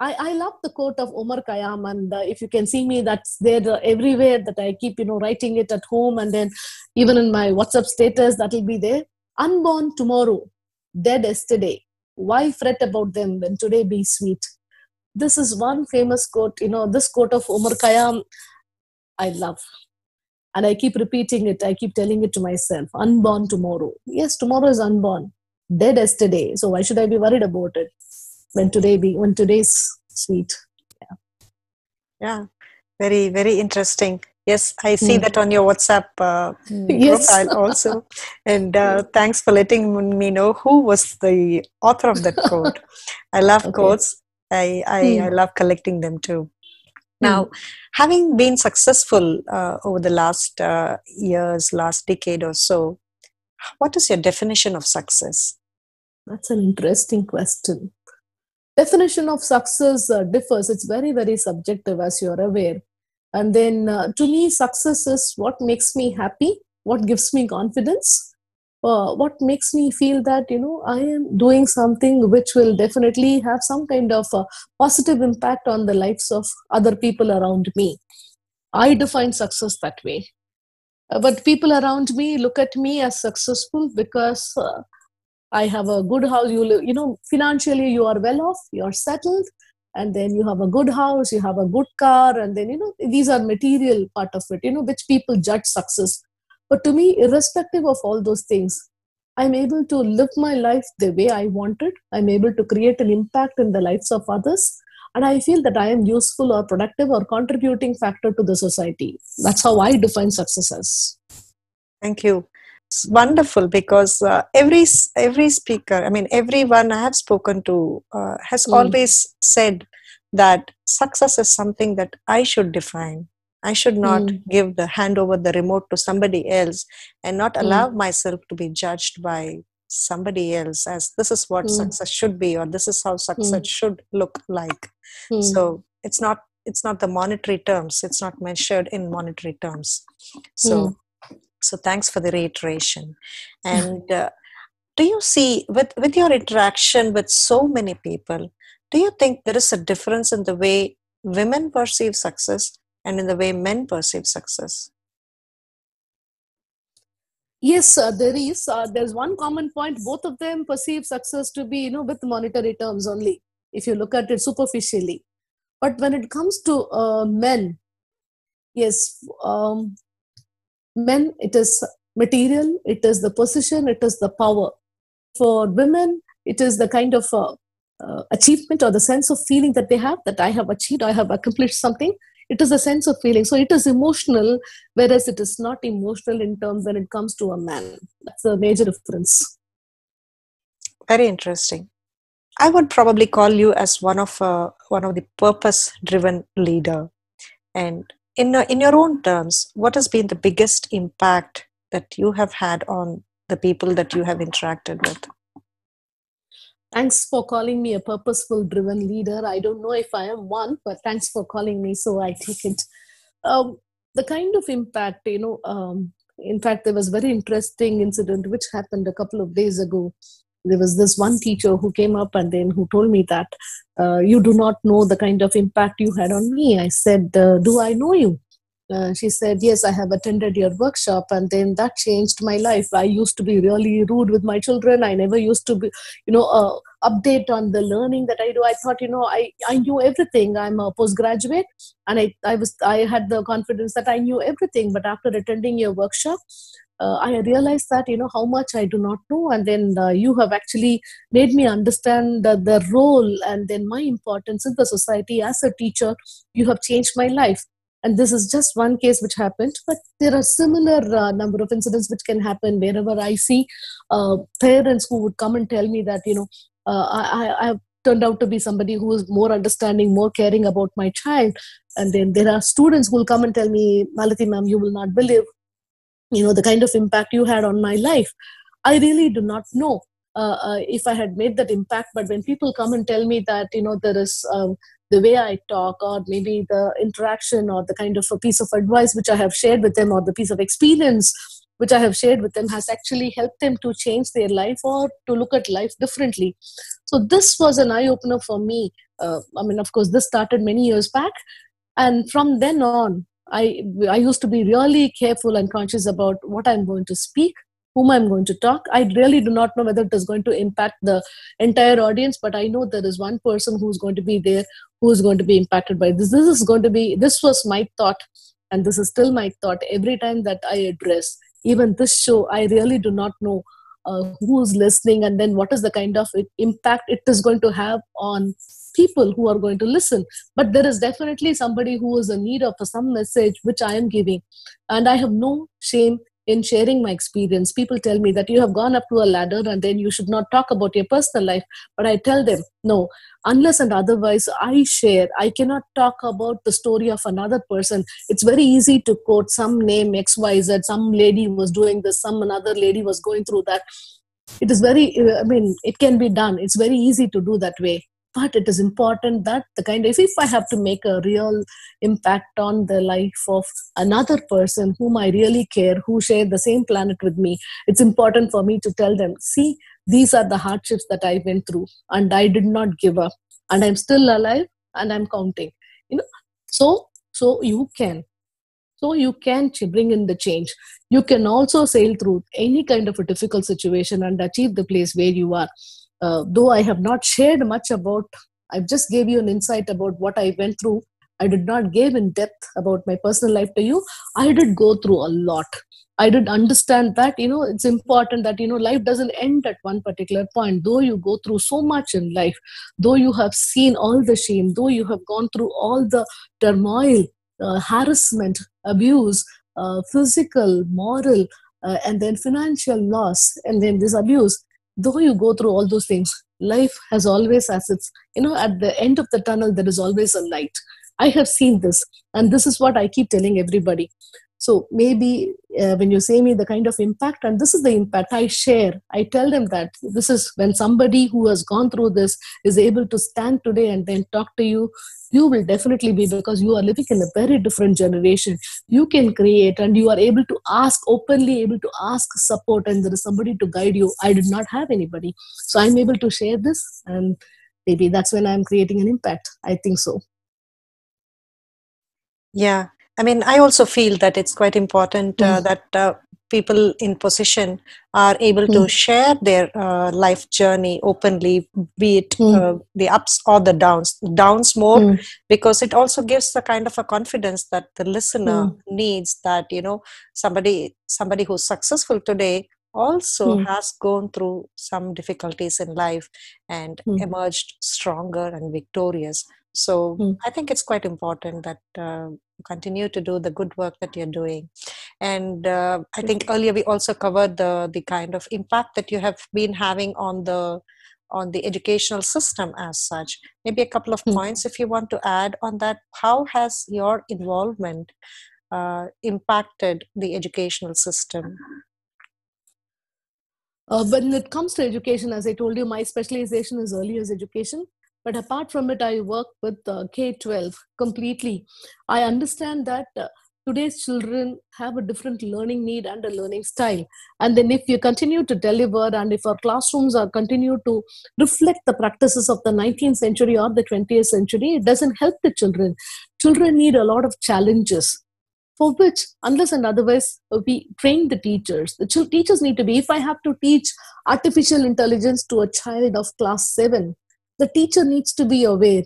Speaker 2: I, I love the quote of Omar Khayyam, and uh, if you can see me, that's there uh, everywhere. That I keep, you know, writing it at home, and then even in my WhatsApp status, that'll be there. Unborn tomorrow, dead yesterday. Why fret about them when today be sweet? This is one famous quote. You know, this quote of Omar Khayyam, I love, and I keep repeating it. I keep telling it to myself. Unborn tomorrow. Yes, tomorrow is unborn. Dead yesterday. So why should I be worried about it? When today be when today's sweet. Yeah.
Speaker 1: Yeah. Very very interesting. Yes i see mm. that on your whatsapp uh,
Speaker 2: yes.
Speaker 1: profile also. *laughs* And uh, thanks for letting me know who was the author of that quote. I *laughs* love okay. quotes. I I, mm. I love collecting them too. Now mm. having been successful uh, over the last uh, years last decade or so what is your definition of success?
Speaker 2: That's an interesting question definition of success uh, differs. It's very very subjective as you're aware. And then uh, to me success is what makes me happy what gives me confidence uh, what makes me feel that you know i am doing something which will definitely have some kind of positive impact on the lives of other people around me. I define success that way. Uh, but people around me look at me as successful because uh, I have a good house. You live, you know, financially you are well off, you're settled, and then you have a good house, you have a good car, and then you know these are material part of it. You know, which people judge success. But to me, irrespective of all those things, I'm able to live my life the way I wanted. I'm able to create an impact in the lives of others. And I feel that I am useful or productive or contributing factor to the society. That's how I define success as.
Speaker 1: Thank you it's wonderful because uh, every every speaker i mean everyone i have spoken to uh, has mm. always said that success is something that i should define i should not mm. give the hand over the remote to somebody else and not hmm. allow mm. myself to be judged by somebody else as this is what hmm. success should be or this is how success hmm. should look like so it's not it's not the monetary terms it's not measured in monetary terms so so thanks for the reiteration. And uh, do you see with with your interaction with so many people, do you think there is a difference in the way women perceive success and in the way men perceive success?
Speaker 2: Yes, uh, there is. Uh, there's one common point. Both of them perceive success to be, you know, with monetary terms only. If you look at it superficially, but when it comes to uh, men yes um, men it is material it is the position it is the power. For women it is the kind of uh, uh, achievement or the sense of feeling that they have that i have achieved i have accomplished something. It is a sense of feeling. So it is emotional whereas it is not emotional in terms when it comes to a man. That's a major difference.
Speaker 1: Very interesting. I would probably call you as one of uh, one of the purpose driven leader. And in uh, in your own terms what has been the biggest impact that you have had on the people that you have interacted with?
Speaker 2: Thanks for calling me a purposeful driven leader. I don't know if i am one but thanks for calling me so i take it. Um, the kind of impact you know um, in fact there was very interesting incident which happened a couple of days ago there was this one teacher who came up and then who told me that uh, you do not know the kind of impact you had on me. I said uh, do i know you? Uh, she said yes i have attended your workshop and then that changed my life. I used to be really rude with my children. I never used to be you know uh, update on the learning that i do. I thought you know i i knew everything. I'm a postgraduate and i i was i had the confidence that i knew everything. But after attending your workshop uh, I realized that you know how much I do not know, and then uh, you have actually made me understand the, the role and then my importance in the society as a teacher. You have changed my life, and this is just one case which happened, but there are similar uh, number of incidents which can happen wherever I see uh, parents who would come and tell me that you know uh, I, I have turned out to be somebody who is more understanding, more caring about my child. And then there are students who will come and tell me, Maalathi ma'am, you will not believe you know the kind of impact you had on my life. I really do not know uh, uh, if i had made that impact but when people come and tell me that you know there is um, the way i talk or maybe the interaction or the kind of a piece of advice which i have shared with them or the piece of experience which i have shared with them has actually helped them to change their life or to look at life differently. So this was an eye opener for me. Uh, i mean of course this started many years back. And from then on I, I used to be really careful and conscious about what I'm going to speak, whom I'm going to talk. I really do not know whether it is going to impact the entire audience, but I know there is one person who's going to be there who is going to be impacted by this. This is going to be, this was my thought, and this is still my thought every time that I address. Even this show, I really do not know uh, who's listening and then what is the kind of impact it is going to have on people who are going to listen. But there is definitely somebody who is in need of some message which i am giving. And i have no shame in sharing my experience. People tell me that you have gone up to a ladder and then you should not talk about your personal life. But i tell them no unless and otherwise i share. I cannot talk about the story of another person. It's very easy to quote some name xyz some lady was doing this some another lady was going through that. It is very i mean it can be done. It's very easy to do that way but it is important that the kind of if i have to make a real impact on the life of another person whom i really care who share the same planet with me it's important for me to tell them see these are the hardships that i went through and i did not give up and i'm still alive and i'm counting. You know so so you can so you can bring in the change. You can also sail through any kind of a difficult situation and achieve the place where you are uh, though I have not shared much about, I just gave you an insight about what I went through. I did not give in depth about my personal life to you. I did go through a lot. I did understand that, you know, it's important that, you know, life doesn't end at one particular point. Though you go through so much in life, though you have seen all the shame, though you have gone through all the turmoil, uh, harassment, abuse, uh, physical, moral, uh, and then financial loss, and then this abuse, though you go through all those things life has always as its you know at the end of the tunnel there is always a light. I have seen this and this is what i keep telling everybody so maybe uh, when you say me the kind of impact and this is the impact i share i tell them that this is when somebody who has gone through this is able to stand today and then talk to you you will definitely be because you are living in a very different generation. You can create and you are able to ask openly able to ask support and there is somebody to guide you. I did not have anybody. So i'm able to share this and maybe that's when i'm creating an impact. I think so.
Speaker 1: Yeah i mean i also feel that it's quite important uh, mm. that uh, people in position are able mm. to share their uh, life journey openly be it mm. uh, the ups or the downs downs more mm. because it also gives the kind of a confidence that the listener hmm. needs that you know somebody somebody who's successful today also has gone through some difficulties in life and emerged stronger and victorious so mm. i think it's quite important that uh, you continue to do the good work that you're doing. And uh, i think earlier we also covered the the kind of impact that you have been having on the on the educational system as such. Maybe a couple of mm. points if you want to add on that. How has your involvement uh, impacted the educational system?
Speaker 2: Uh, when it comes to education as i told you my specialization is early years education but apart from it i work with uh, k-12 completely. I understand that uh, today's children have a different learning need and a learning style. And then if you continue to deliver and if our classrooms are continue to reflect the practices of the 19th century or the 20th century it doesn't help the children. Children need a lot of challenges for which unless and otherwise we train the teachers. The ch- teachers need to be if i have to teach artificial intelligence to a child of class 7 the teacher needs to be aware.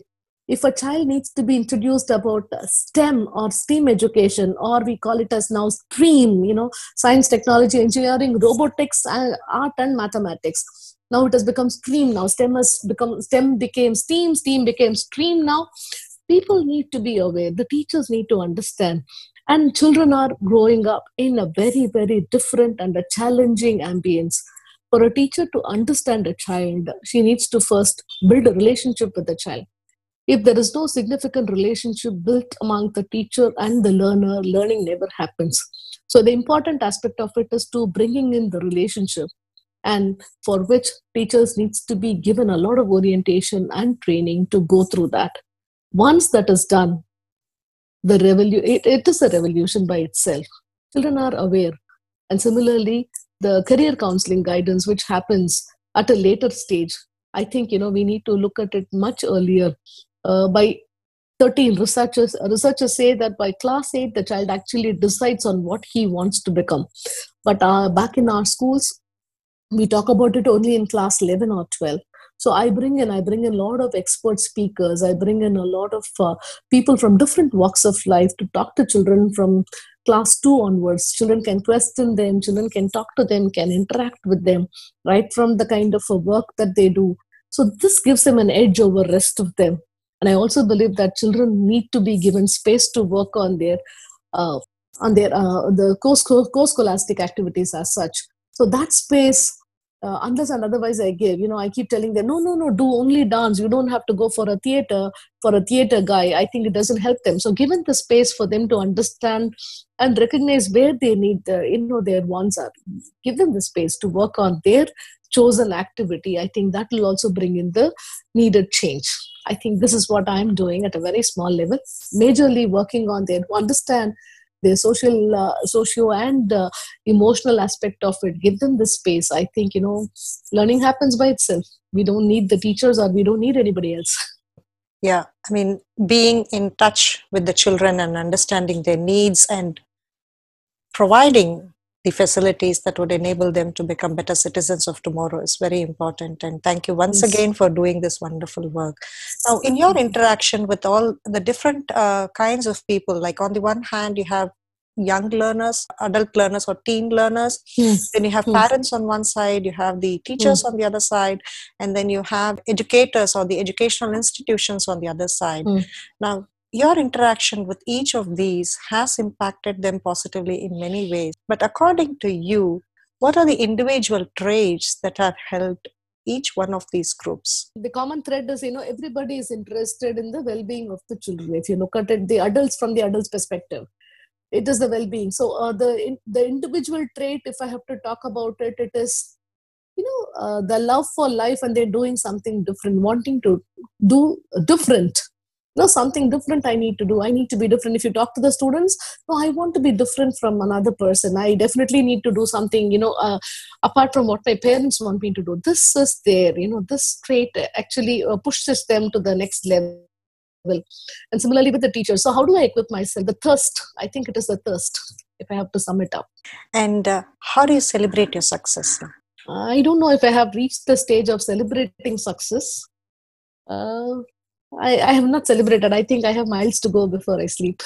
Speaker 2: If a child needs to be introduced about stem or steam education or we call it as now stream you know science technology engineering robotics and art and mathematics. Now it has become stream now. Stem has become stem became steam steam became stream now. People need to be aware. The teachers need to understand. And children are growing up in a very very different and a challenging ambience for a teacher to understand a child, she needs to first build a relationship with the child. If there is no significant relationship built among the teacher and the learner, learning never happens. So, the important aspect of it is to bringing in the relationship, and for which teachers needs to be given a lot of orientation and training to go through that. Once that is done, the revolu- it, it is a revolution by itself. Children are aware. And similarly, the career counseling guidance which happens at a later stage i think you know we need to look at it much earlier. Uh, by 13 researchers researchers say that by class 8 the child actually decides on what he wants to become. But uh, back in our schools we talk about it only in class 11 or 12 so i bring in i bring in a lot of expert speakers. I bring in a lot of uh, people from different walks of life to talk to children from class 2 onwards children can question them children can talk to them can interact with them right from the kind of work that they do. So this gives them an edge over rest of them. And i also believe that children need to be given space to work on their uh, on their uh, the co-scholastic activities as such. So that space uh, unless and otherwise I give. You know, I keep telling them, no, no, no, do only dance. You don't have to go for a theater for a theater guy. I think it doesn't help them. So, given the space for them to understand and recognize where they need, the, you know, their wants are, give them the space to work on their chosen activity. I think that will also bring in the needed change. I think this is what I'm doing at a very small level, majorly working on their understand the social uh, socio and uh, emotional aspect of it. Give them the space. I think you know learning happens by itself. We don't need the teachers or we don't need anybody else.
Speaker 1: Yeah. I mean being in touch with the children and understanding their needs and providing the facilities that would enable them to become better citizens of tomorrow is very important. And thank you once yes. again for doing this wonderful work. Now, in your interaction with all the different uh, kinds of people, like on the one hand, you have young learners, adult learners, or teen learners. Yes. Then you have yes. parents on one side, you have the teachers yes. on the other side, and then you have educators or the educational institutions on the other side. Now, your interaction with each of these has impacted them positively in many ways. But according to you, what are the individual traits that have helped each one of these groups?
Speaker 2: The common thread is, you know, everybody is interested in the well being of the children. If you look at it, the adults from the adults' perspective, it is the well being. So, uh, the, the individual trait, if I have to talk about it, it is you know uh, the love for life and they're doing something different wanting to do different no something different i need to do. I need to be different. If you talk to the students no i want to be different from another person. I definitely need to do something you know uh, apart from what my parents want me to do. This is there you know this trait actually uh, pushes them to the next level. And similarly with the teacher so how do i equip myself? The thirst. I think it is the thirst if i have to sum it up.
Speaker 1: And uh, how do you celebrate your success?
Speaker 2: I don't know if I have reached the stage of celebrating success. Uh, I, I have not celebrated. I think I have miles to go before I sleep.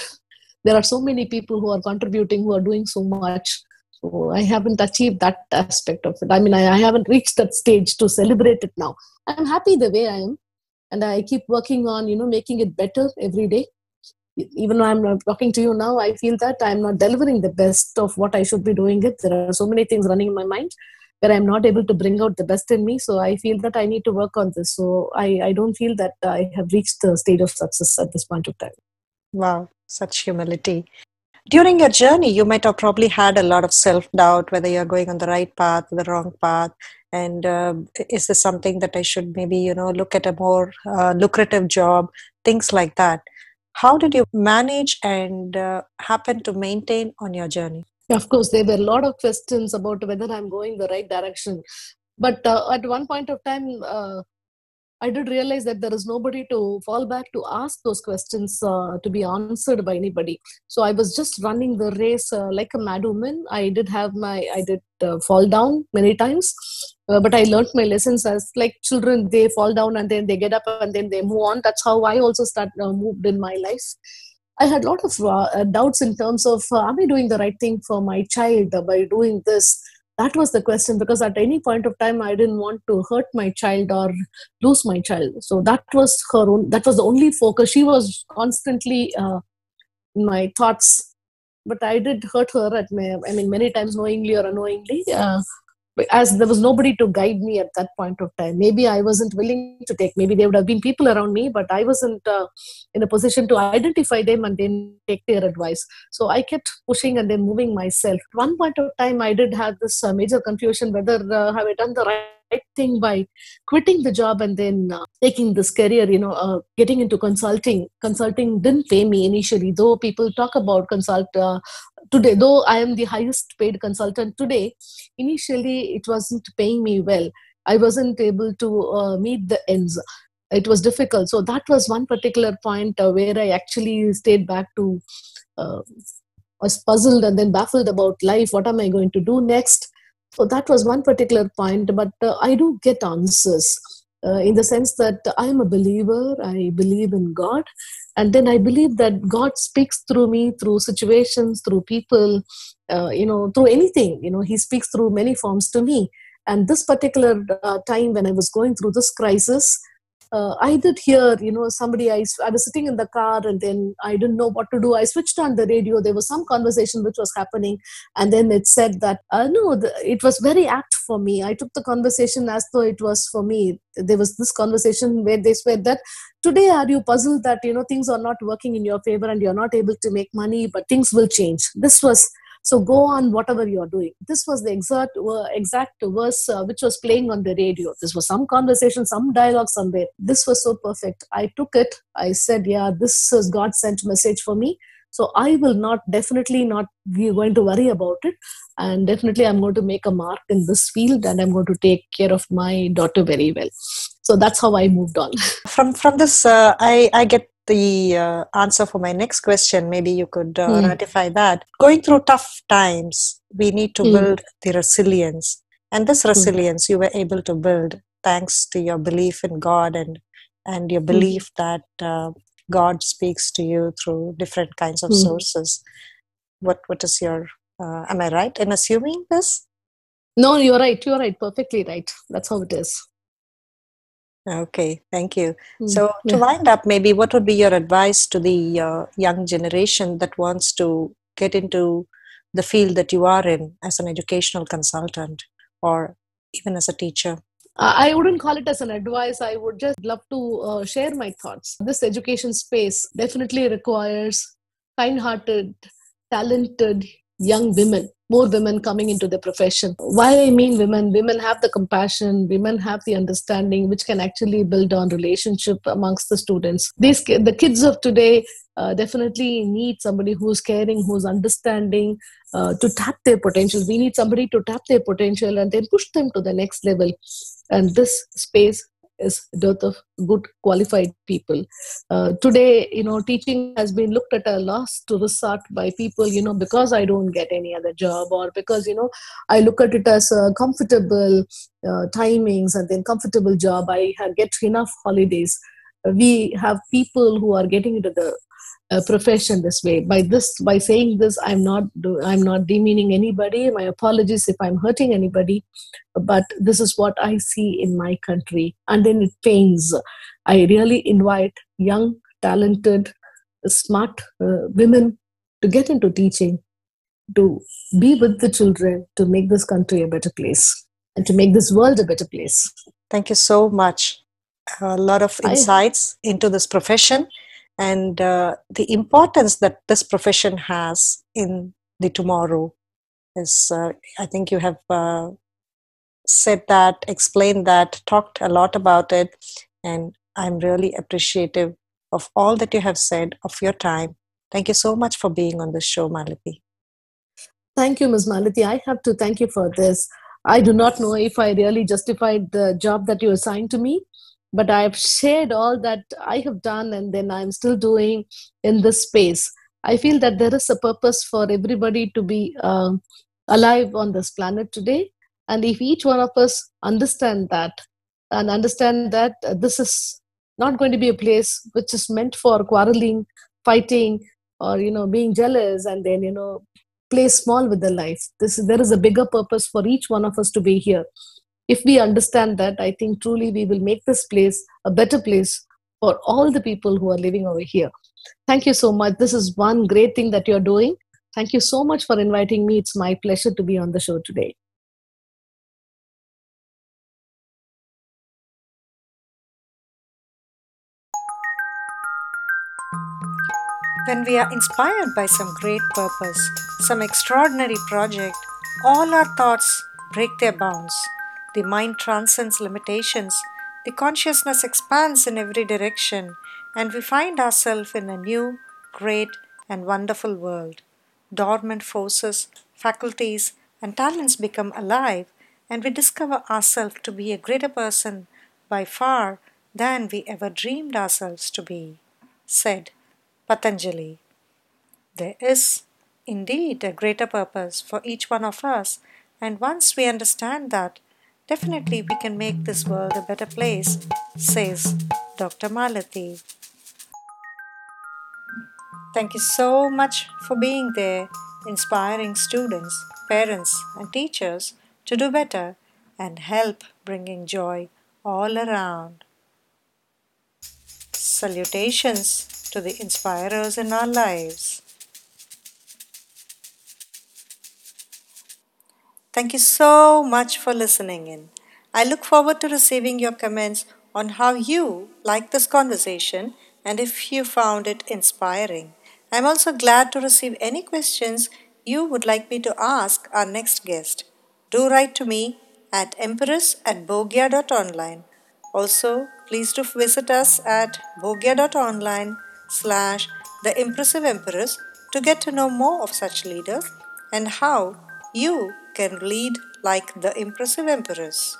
Speaker 2: There are so many people who are contributing, who are doing so much. So I haven't achieved that aspect of it. I mean, I, I haven't reached that stage to celebrate it now. I'm happy the way I am, and I keep working on, you know, making it better every day. Even though I'm talking to you now, I feel that I'm not delivering the best of what I should be doing. It there are so many things running in my mind where I'm not able to bring out the best in me. So I feel that I need to work on this. So I, I don't feel that I have reached the state of success at this point of time.
Speaker 1: Wow, such humility. During your journey, you might have probably had a lot of self doubt whether you're going on the right path the wrong path. And uh, is this something that I should maybe, you know, look at a more uh, lucrative job? Things like that. How did you manage and uh, happen to maintain on your journey? *laughs*
Speaker 2: Of course, there were a lot of questions about whether I'm going the right direction. But uh, at one point of time, uh, I did realize that there is nobody to fall back to ask those questions uh, to be answered by anybody. So I was just running the race uh, like a mad woman. I did have my, I did uh, fall down many times, uh, but I learned my lessons as like children. They fall down and then they get up and then they move on. That's how I also start uh, moved in my life. I had a lot of uh, doubts in terms of am I doing the right thing for my child by doing this? that was the question because at any point of time i didn't want to hurt my child or lose my child so that was her own that was the only focus she was constantly uh, in my thoughts but i did hurt her at my, i mean many times knowingly or unknowingly uh, as there was nobody to guide me at that point of time. Maybe i wasn't willing to take maybe there would have been people around me but i wasn't uh, in a position to identify them and then take their advice. So i kept pushing and then moving myself. One point of time i did have this uh, major confusion whether uh, have i done the right thing by quitting the job and then uh, taking this career you know uh, getting into consulting. Consulting didn't pay me initially though people talk about consult uh, today though i am the highest paid consultant today initially it wasn't paying me well. I wasn't able to uh, meet the ends. It was difficult. So that was one particular point uh, where i actually stayed back to uh, was puzzled and then baffled about life. What am i going to do next so that was one particular point but uh, i do get answers uh, in the sense that i am a believer i believe in god and then i believe that god speaks through me through situations through people uh, you know through anything you know he speaks through many forms to me. And this particular uh, time when i was going through this crisis uh, I did hear, you know, somebody, I, I was sitting in the car and then I didn't know what to do. I switched on the radio. There was some conversation which was happening. And then it said that, uh, no, the, it was very apt for me. I took the conversation as though it was for me. There was this conversation where they said that today are you puzzled that, you know, things are not working in your favor and you're not able to make money, but things will change. This was so go on whatever you're doing. This was the exact exact verse uh, which was playing on the radio. This was some conversation, some dialogue somewhere. This was so perfect. I took it. I said, yeah, this is God sent message for me. So I will not definitely not be going to worry about it, and definitely I'm going to make a mark in this field, and I'm going to take care of my daughter very well. So that's how I moved on.
Speaker 1: From from this, uh, I I get the uh, answer for my next question. Maybe you could uh, mm. ratify that. Going through tough times, we need to mm. build the resilience. And this hmm. resilience mm. you were able to build thanks to your belief in God and, and your hmm. belief that uh, God speaks to you through different kinds of hmm. sources. What, what is your, uh, am I right in assuming this?
Speaker 2: No, you're right. You're right. Perfectly right. That's how it is.
Speaker 1: Okay, thank you. Mm, so, to wind up, maybe what would be your advice to the uh, young generation that wants to get into the field that you are in as an educational consultant or even as a teacher?
Speaker 2: I wouldn't call it as an advice. I would just love to uh, share my thoughts. This education space definitely requires kind hearted, talented young women more women coming into the profession. Why i mean women women have the compassion women have the understanding which can actually build on relationship amongst the students. These the kids of today uh, definitely need somebody who's caring who's understanding uh, to tap their potential. We need somebody to tap their potential and then push them to the next level. And this space is dearth of good qualified people. Uh, today, you know, teaching has been looked at a loss to resort by people, you know, because I don't get any other job or because, you know, I look at it as a comfortable uh, timings and then comfortable job. I get enough holidays. We have people who are getting into the uh, profession this way. By this by saying this i'm not i'm not demeaning anybody. My apologies if i'm hurting anybody but this is what i see in my country. And then it pains. I really invite young talented smart uh, women to get into teaching to be with the children to make this country a better place and to make this world a better place.
Speaker 1: Thank you so much. A lot of insights I, into this profession and uh, the importance that this profession has in the tomorrow is uh, i think you have uh, said that explained that talked a lot about it and i'm really appreciative of all that you have said of your time. Thank you so much for being on the show maalathi
Speaker 2: thank you ms maalathi i have to thank you for this. I do not know if i really justified the job that you assigned to me but I've shared all that I have done and then I'm still doing in this space. I feel that there is a purpose for everybody to be uh, alive on this planet today. And if each one of us understand that and understand that this is not going to be a place which is meant for quarreling, fighting, or you know being jealous, and then you know play small with the life. This there is a bigger purpose for each one of us to be here if we understand that, I think truly we will make this place a better place for all the people who are living over here. Thank you so much. This is one great thing that you're doing. Thank you so much for inviting me. It's my pleasure to be on the show today.
Speaker 1: When we are inspired by some great purpose, some extraordinary project, all our thoughts break their bounds the mind transcends limitations. The consciousness expands in every direction, and we find ourselves in a new, great, and wonderful world. Dormant forces, faculties, and talents become alive, and we discover ourselves to be a greater person by far than we ever dreamed ourselves to be, said Patanjali. There is indeed a greater purpose for each one of us, and once we understand that, Definitely, we can make this world a better place, says Dr. Maalathi. Thank you so much for being there, inspiring students, parents, and teachers to do better and help bringing joy all around. Salutations to the inspirers in our lives. Thank you so much for listening in. I look forward to receiving your comments on how you like this conversation and if you found it inspiring. I'm also glad to receive any questions you would like me to ask our next guest. Do write to me at empress at bhogya.online. Also, please do visit us at bhogya.online slash the impressive empress to get to know more of such leaders and how you can lead like the impressive empress.